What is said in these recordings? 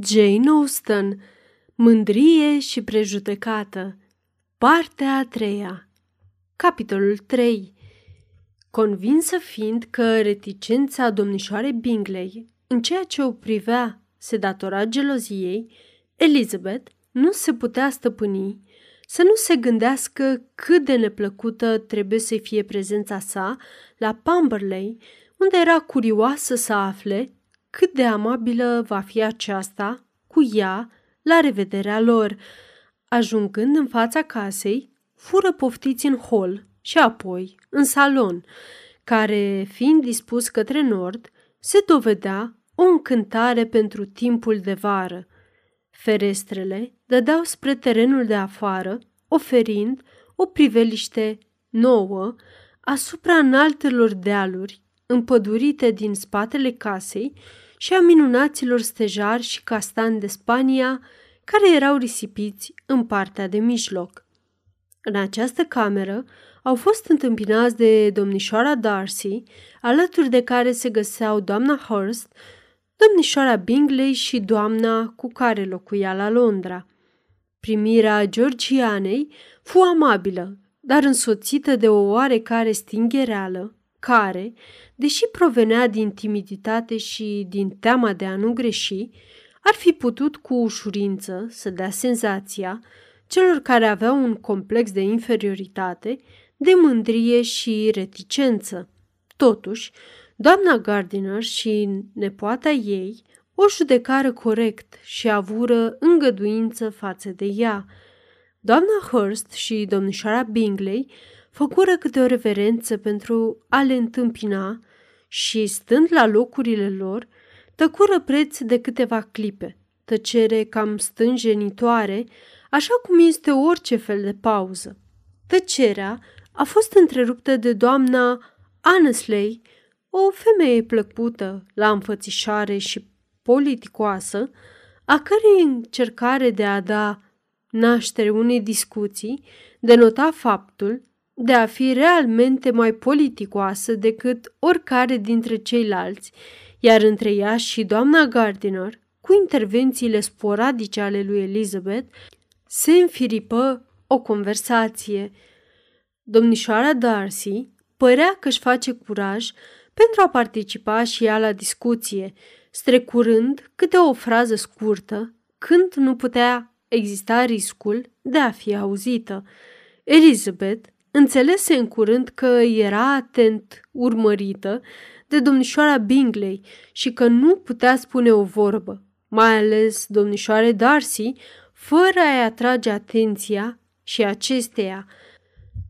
Jane Austen Mândrie și prejudecată Partea a treia Capitolul 3 Convinsă fiind că reticența domnișoarei Bingley în ceea ce o privea se datora geloziei, Elizabeth nu se putea stăpâni să nu se gândească cât de neplăcută trebuie să fie prezența sa la Pamberley, unde era curioasă să afle cât de amabilă va fi aceasta cu ea la revederea lor. Ajungând în fața casei, fură poftiți în hol și apoi în salon, care, fiind dispus către nord, se dovedea o încântare pentru timpul de vară. Ferestrele dădeau spre terenul de afară, oferind o priveliște nouă asupra înaltelor dealuri împădurite din spatele casei și a minunaților stejari și castani de Spania care erau risipiți în partea de mijloc. În această cameră au fost întâmpinați de domnișoara Darcy, alături de care se găseau doamna Hurst, domnișoara Bingley și doamna cu care locuia la Londra. Primirea Georgianei fu amabilă, dar însoțită de o oarecare stinghereală, care, deși provenea din timiditate și din teama de a nu greși, ar fi putut cu ușurință să dea senzația celor care aveau un complex de inferioritate, de mândrie și reticență. Totuși, doamna Gardiner și nepoata ei o judecară corect și avură îngăduință față de ea. Doamna Hurst și domnișoara Bingley făcură câte o reverență pentru a le întâmpina și, stând la locurile lor, tăcură preț de câteva clipe, tăcere cam stânjenitoare, așa cum este orice fel de pauză. Tăcerea a fost întreruptă de doamna Annesley, o femeie plăcută, la înfățișare și politicoasă, a cărei încercare de a da naștere unei discuții denota faptul de a fi realmente mai politicoasă decât oricare dintre ceilalți, iar între ea și doamna Gardiner, cu intervențiile sporadice ale lui Elizabeth, se înfiripă o conversație. Domnișoara Darcy părea că își face curaj pentru a participa și ea la discuție, strecurând câte o frază scurtă, când nu putea exista riscul de a fi auzită. Elizabeth Înțelese în curând că era atent urmărită de domnișoara Bingley și că nu putea spune o vorbă, mai ales domnișoare Darcy, fără a-i atrage atenția și acesteia.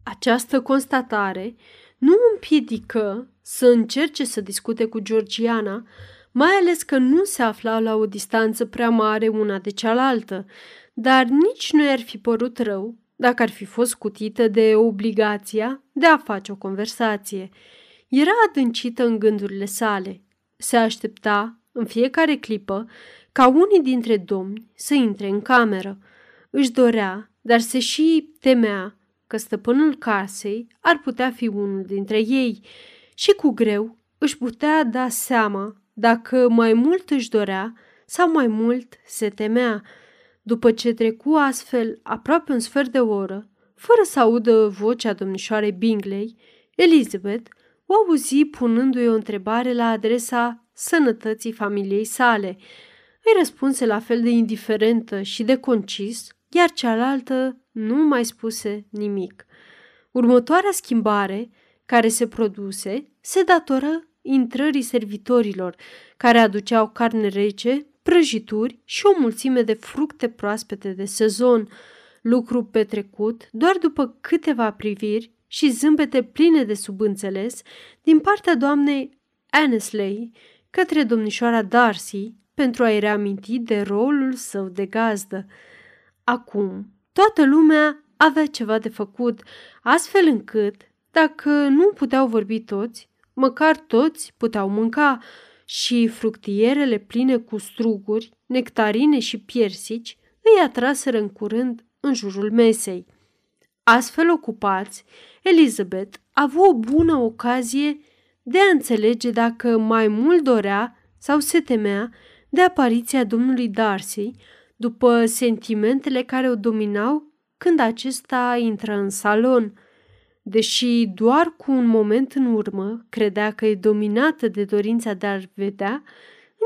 Această constatare nu împiedică să încerce să discute cu Georgiana, mai ales că nu se aflau la o distanță prea mare una de cealaltă, dar nici nu i-ar fi părut rău dacă ar fi fost scutită de obligația de a face o conversație. Era adâncită în gândurile sale. Se aștepta, în fiecare clipă, ca unii dintre domni să intre în cameră. Își dorea, dar se și temea că stăpânul casei ar putea fi unul dintre ei și cu greu își putea da seama dacă mai mult își dorea sau mai mult se temea. După ce trecu astfel aproape un sfert de oră, fără să audă vocea domnișoarei Bingley, Elizabeth o auzi punându-i o întrebare la adresa sănătății familiei sale. Îi răspunse la fel de indiferentă și de concis, iar cealaltă nu mai spuse nimic. Următoarea schimbare care se produse se datoră intrării servitorilor, care aduceau carne rece prăjituri și o mulțime de fructe proaspete de sezon, lucru petrecut doar după câteva priviri și zâmbete pline de subînțeles din partea doamnei Annesley către domnișoara Darcy pentru a-i reaminti de rolul său de gazdă. Acum, toată lumea avea ceva de făcut, astfel încât, dacă nu puteau vorbi toți, măcar toți puteau mânca și fructierele pline cu struguri, nectarine și piersici îi atraseră în curând în jurul mesei. Astfel ocupați, Elizabeth a avut o bună ocazie de a înțelege dacă mai mult dorea sau se temea de apariția domnului Darcy, după sentimentele care o dominau când acesta intră în salon. Deși doar cu un moment în urmă credea că e dominată de dorința de a-l vedea,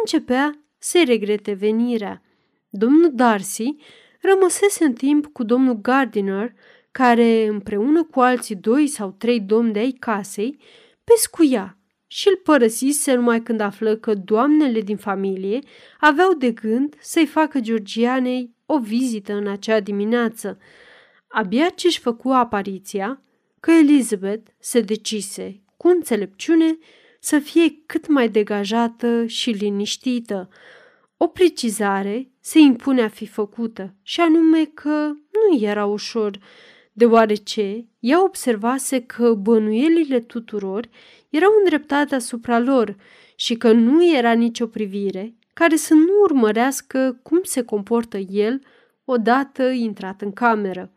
începea să regrete venirea. Domnul Darcy rămăsese în timp cu domnul Gardiner, care, împreună cu alții doi sau trei domni de ai casei, pescuia și îl părăsise numai când află că doamnele din familie aveau de gând să-i facă Georgianei o vizită în acea dimineață. Abia ce-și făcu apariția, că Elizabeth se decise, cu înțelepciune, să fie cât mai degajată și liniștită. O precizare se impune a fi făcută, și anume că nu era ușor, deoarece ea observase că bănuielile tuturor erau îndreptate asupra lor și că nu era nicio privire care să nu urmărească cum se comportă el odată intrat în cameră.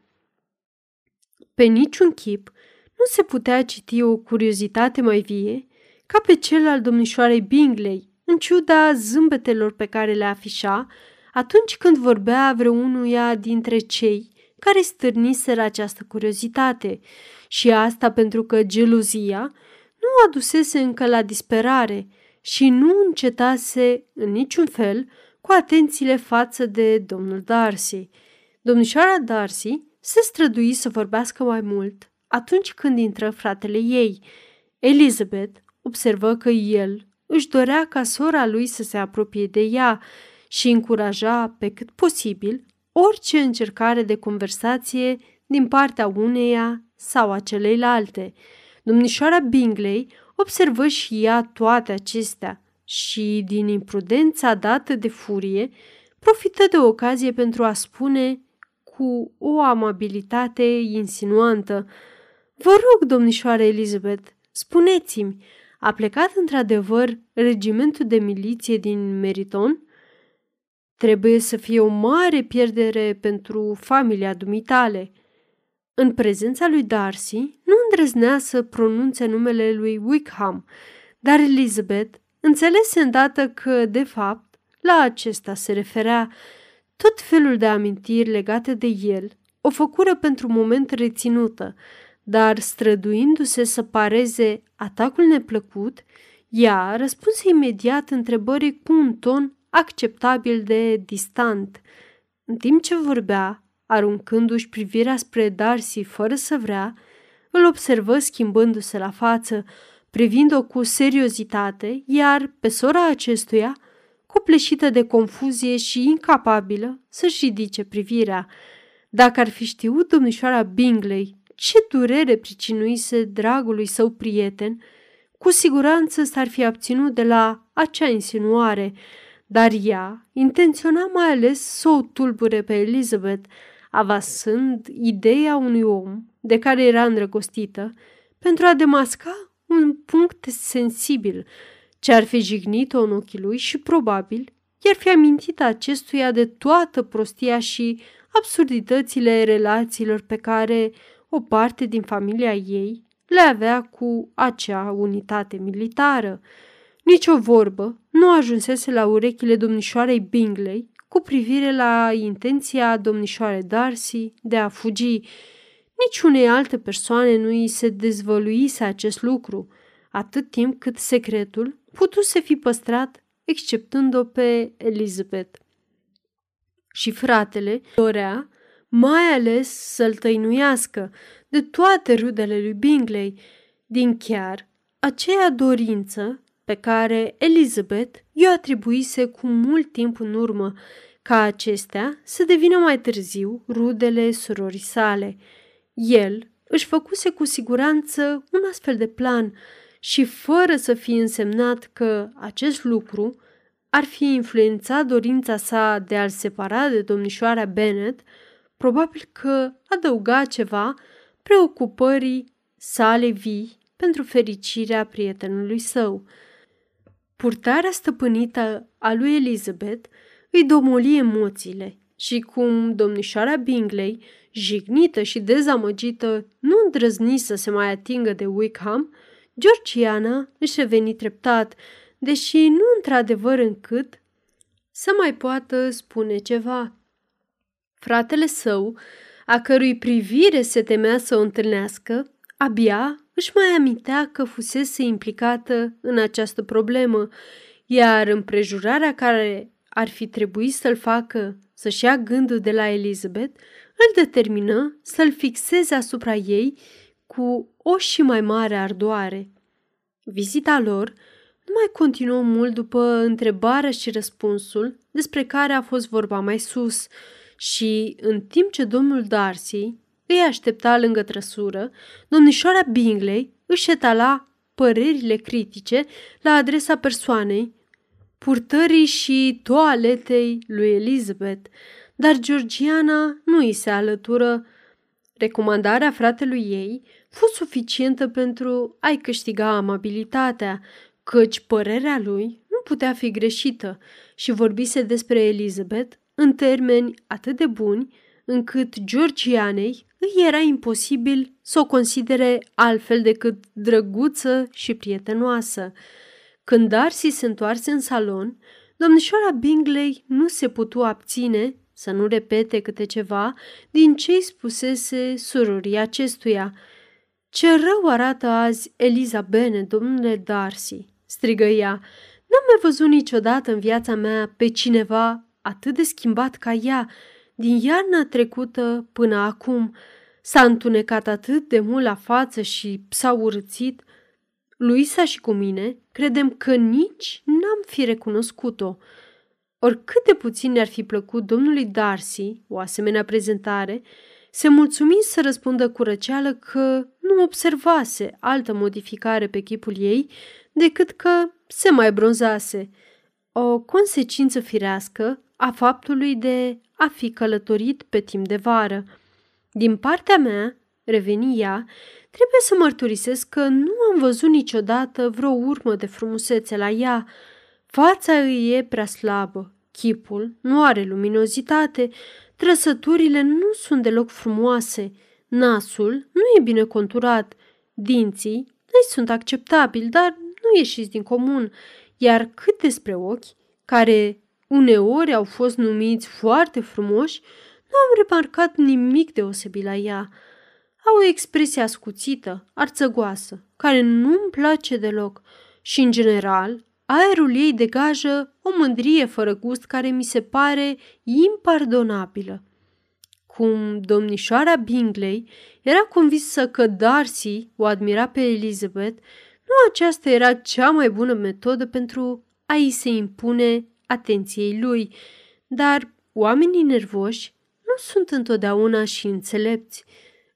Pe niciun chip nu se putea citi o curiozitate mai vie ca pe cel al domnișoarei Bingley, în ciuda zâmbetelor pe care le afișa atunci când vorbea vreunuia dintre cei care stârniseră această curiozitate și asta pentru că geluzia nu adusese încă la disperare și nu încetase în niciun fel cu atențiile față de domnul Darcy. Domnișoara Darcy se strădui să vorbească mai mult atunci când intră fratele ei. Elizabeth observă că el își dorea ca sora lui să se apropie de ea și încuraja pe cât posibil orice încercare de conversație din partea uneia sau a celeilalte. Domnișoara Bingley observă și ea toate acestea și, din imprudența dată de furie, profită de ocazie pentru a spune cu o amabilitate insinuantă Vă rog, domnișoară Elizabeth, spuneți-mi, a plecat într-adevăr regimentul de miliție din Meriton? Trebuie să fie o mare pierdere pentru familia dumitale. În prezența lui Darcy, nu îndrăznea să pronunțe numele lui Wickham, dar Elizabeth înțelese îndată că, de fapt, la acesta se referea. Tot felul de amintiri legate de el o făcură pentru moment reținută, dar străduindu-se să pareze atacul neplăcut, ea răspunse imediat întrebării cu un ton acceptabil de distant. În timp ce vorbea, aruncându-și privirea spre Darcy fără să vrea, îl observă schimbându-se la față, privind-o cu seriozitate, iar pe sora acestuia, copleșită de confuzie și incapabilă să-și ridice privirea. Dacă ar fi știut domnișoara Bingley ce durere pricinuise dragului său prieten, cu siguranță s-ar fi abținut de la acea insinuare, dar ea intenționa mai ales să o tulbure pe Elizabeth, avasând ideea unui om de care era îndrăgostită, pentru a demasca un punct sensibil ce ar fi jignit-o în ochii lui și probabil i-ar fi amintit acestuia de toată prostia și absurditățile relațiilor pe care o parte din familia ei le avea cu acea unitate militară. Nici o vorbă nu ajunsese la urechile domnișoarei Bingley cu privire la intenția domnișoarei Darcy de a fugi. Nici unei alte persoane nu îi se dezvăluise acest lucru, atât timp cât secretul putuse fi păstrat, exceptând-o pe Elizabeth. Și fratele dorea mai ales să-l tăinuiască de toate rudele lui Bingley, din chiar aceea dorință pe care Elizabeth i-o atribuise cu mult timp în urmă, ca acestea să devină mai târziu rudele surorii sale. El își făcuse cu siguranță un astfel de plan și fără să fie însemnat că acest lucru ar fi influențat dorința sa de a-l separa de domnișoara Bennet, probabil că adăuga ceva preocupării sale vii pentru fericirea prietenului său. Purtarea stăpânită a lui Elizabeth îi domoli emoțiile și cum domnișoara Bingley, jignită și dezamăgită, nu îndrăzni să se mai atingă de Wickham, Georgiana își reveni treptat, deși nu într-adevăr încât să mai poată spune ceva. Fratele său, a cărui privire se temea să o întâlnească, abia își mai amintea că fusese implicată în această problemă, iar împrejurarea care ar fi trebuit să-l facă să-și ia gândul de la Elizabeth îl determină să-l fixeze asupra ei cu o și mai mare ardoare. Vizita lor nu mai continuă mult după întrebarea și răspunsul despre care a fost vorba mai sus și, în timp ce domnul Darcy îi aștepta lângă trăsură, domnișoara Bingley își etala părerile critice la adresa persoanei, purtării și toaletei lui Elizabeth, dar Georgiana nu îi se alătură. Recomandarea fratelui ei fu suficientă pentru a-i câștiga amabilitatea, căci părerea lui nu putea fi greșită și vorbise despre Elizabeth în termeni atât de buni încât Georgianei îi era imposibil să o considere altfel decât drăguță și prietenoasă. Când Darcy se întoarse în salon, domnișoara Bingley nu se putu abține să nu repete câte ceva din ce îi spusese surorii acestuia. Ce rău arată azi Eliza Bennet, domnule Darcy!" strigă ea. N-am mai văzut niciodată în viața mea pe cineva atât de schimbat ca ea, din iarna trecută până acum. S-a întunecat atât de mult la față și s-a urățit. Luisa și cu mine credem că nici n-am fi recunoscut-o. Oricât de puțin ne-ar fi plăcut domnului Darcy o asemenea prezentare, se mulțumi să răspundă cu răceală că nu observase altă modificare pe chipul ei decât că se mai bronzase, o consecință firească a faptului de a fi călătorit pe timp de vară. Din partea mea, reveni ea, trebuie să mărturisesc că nu am văzut niciodată vreo urmă de frumusețe la ea. Fața îi e prea slabă, chipul nu are luminozitate, trăsăturile nu sunt deloc frumoase, nasul nu e bine conturat, dinții nu sunt acceptabili, dar nu ieșiți din comun, iar cât despre ochi, care uneori au fost numiți foarte frumoși, nu am remarcat nimic deosebit la ea. Au o expresie ascuțită, arțăgoasă, care nu-mi place deloc și, în general, aerul ei degajă o mândrie fără gust care mi se pare impardonabilă. Cum domnișoara Bingley era convinsă că Darcy o admira pe Elizabeth, nu aceasta era cea mai bună metodă pentru a i se impune atenției lui, dar oamenii nervoși nu sunt întotdeauna și înțelepți.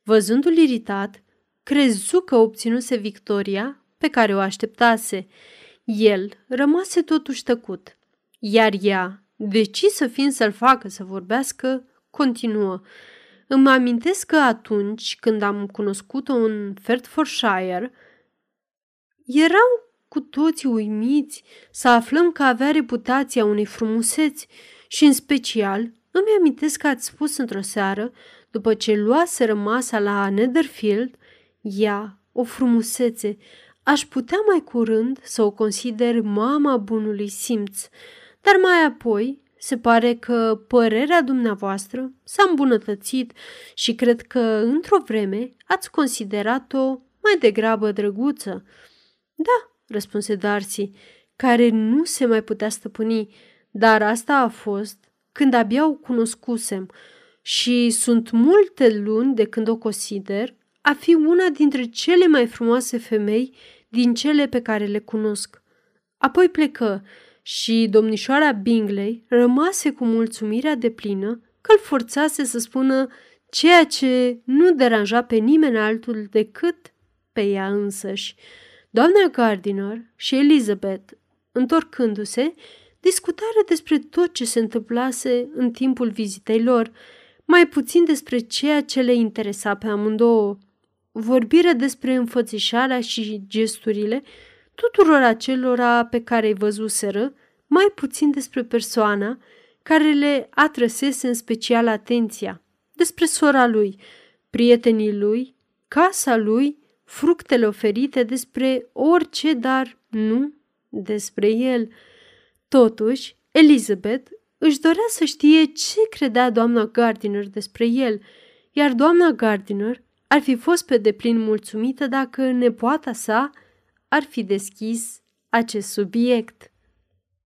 Văzându-l iritat, crezu că obținuse victoria pe care o așteptase. El rămase totuși tăcut, iar ea, decisă fiind să-l facă să vorbească, continuă. Îmi amintesc că atunci când am cunoscut-o în Fertfordshire, erau cu toții uimiți să aflăm că avea reputația unei frumuseți și, în special, îmi amintesc că ați spus într-o seară, după ce luase masa la Netherfield, ea, o frumusețe, aș putea mai curând să o consider mama bunului simț, dar mai apoi se pare că părerea dumneavoastră s-a îmbunătățit și cred că într-o vreme ați considerat-o mai degrabă drăguță. Da, răspunse Darcy, care nu se mai putea stăpâni, dar asta a fost când abia o cunoscusem și sunt multe luni de când o consider a fi una dintre cele mai frumoase femei din cele pe care le cunosc. Apoi plecă și domnișoara Bingley rămase cu mulțumirea de plină că îl forțase să spună ceea ce nu deranja pe nimeni altul decât pe ea însăși. Doamna Gardiner și Elizabeth, întorcându-se, discutară despre tot ce se întâmplase în timpul vizitei lor, mai puțin despre ceea ce le interesa pe amândouă. Vorbire despre înfățișarea și gesturile tuturor acelora pe care îi văzuseră, mai puțin despre persoana care le atrăsese în special atenția, despre sora lui, prietenii lui, casa lui fructele oferite despre orice, dar nu despre el. Totuși, Elizabeth își dorea să știe ce credea doamna Gardiner despre el, iar doamna Gardiner ar fi fost pe deplin mulțumită dacă nepoata sa ar fi deschis acest subiect.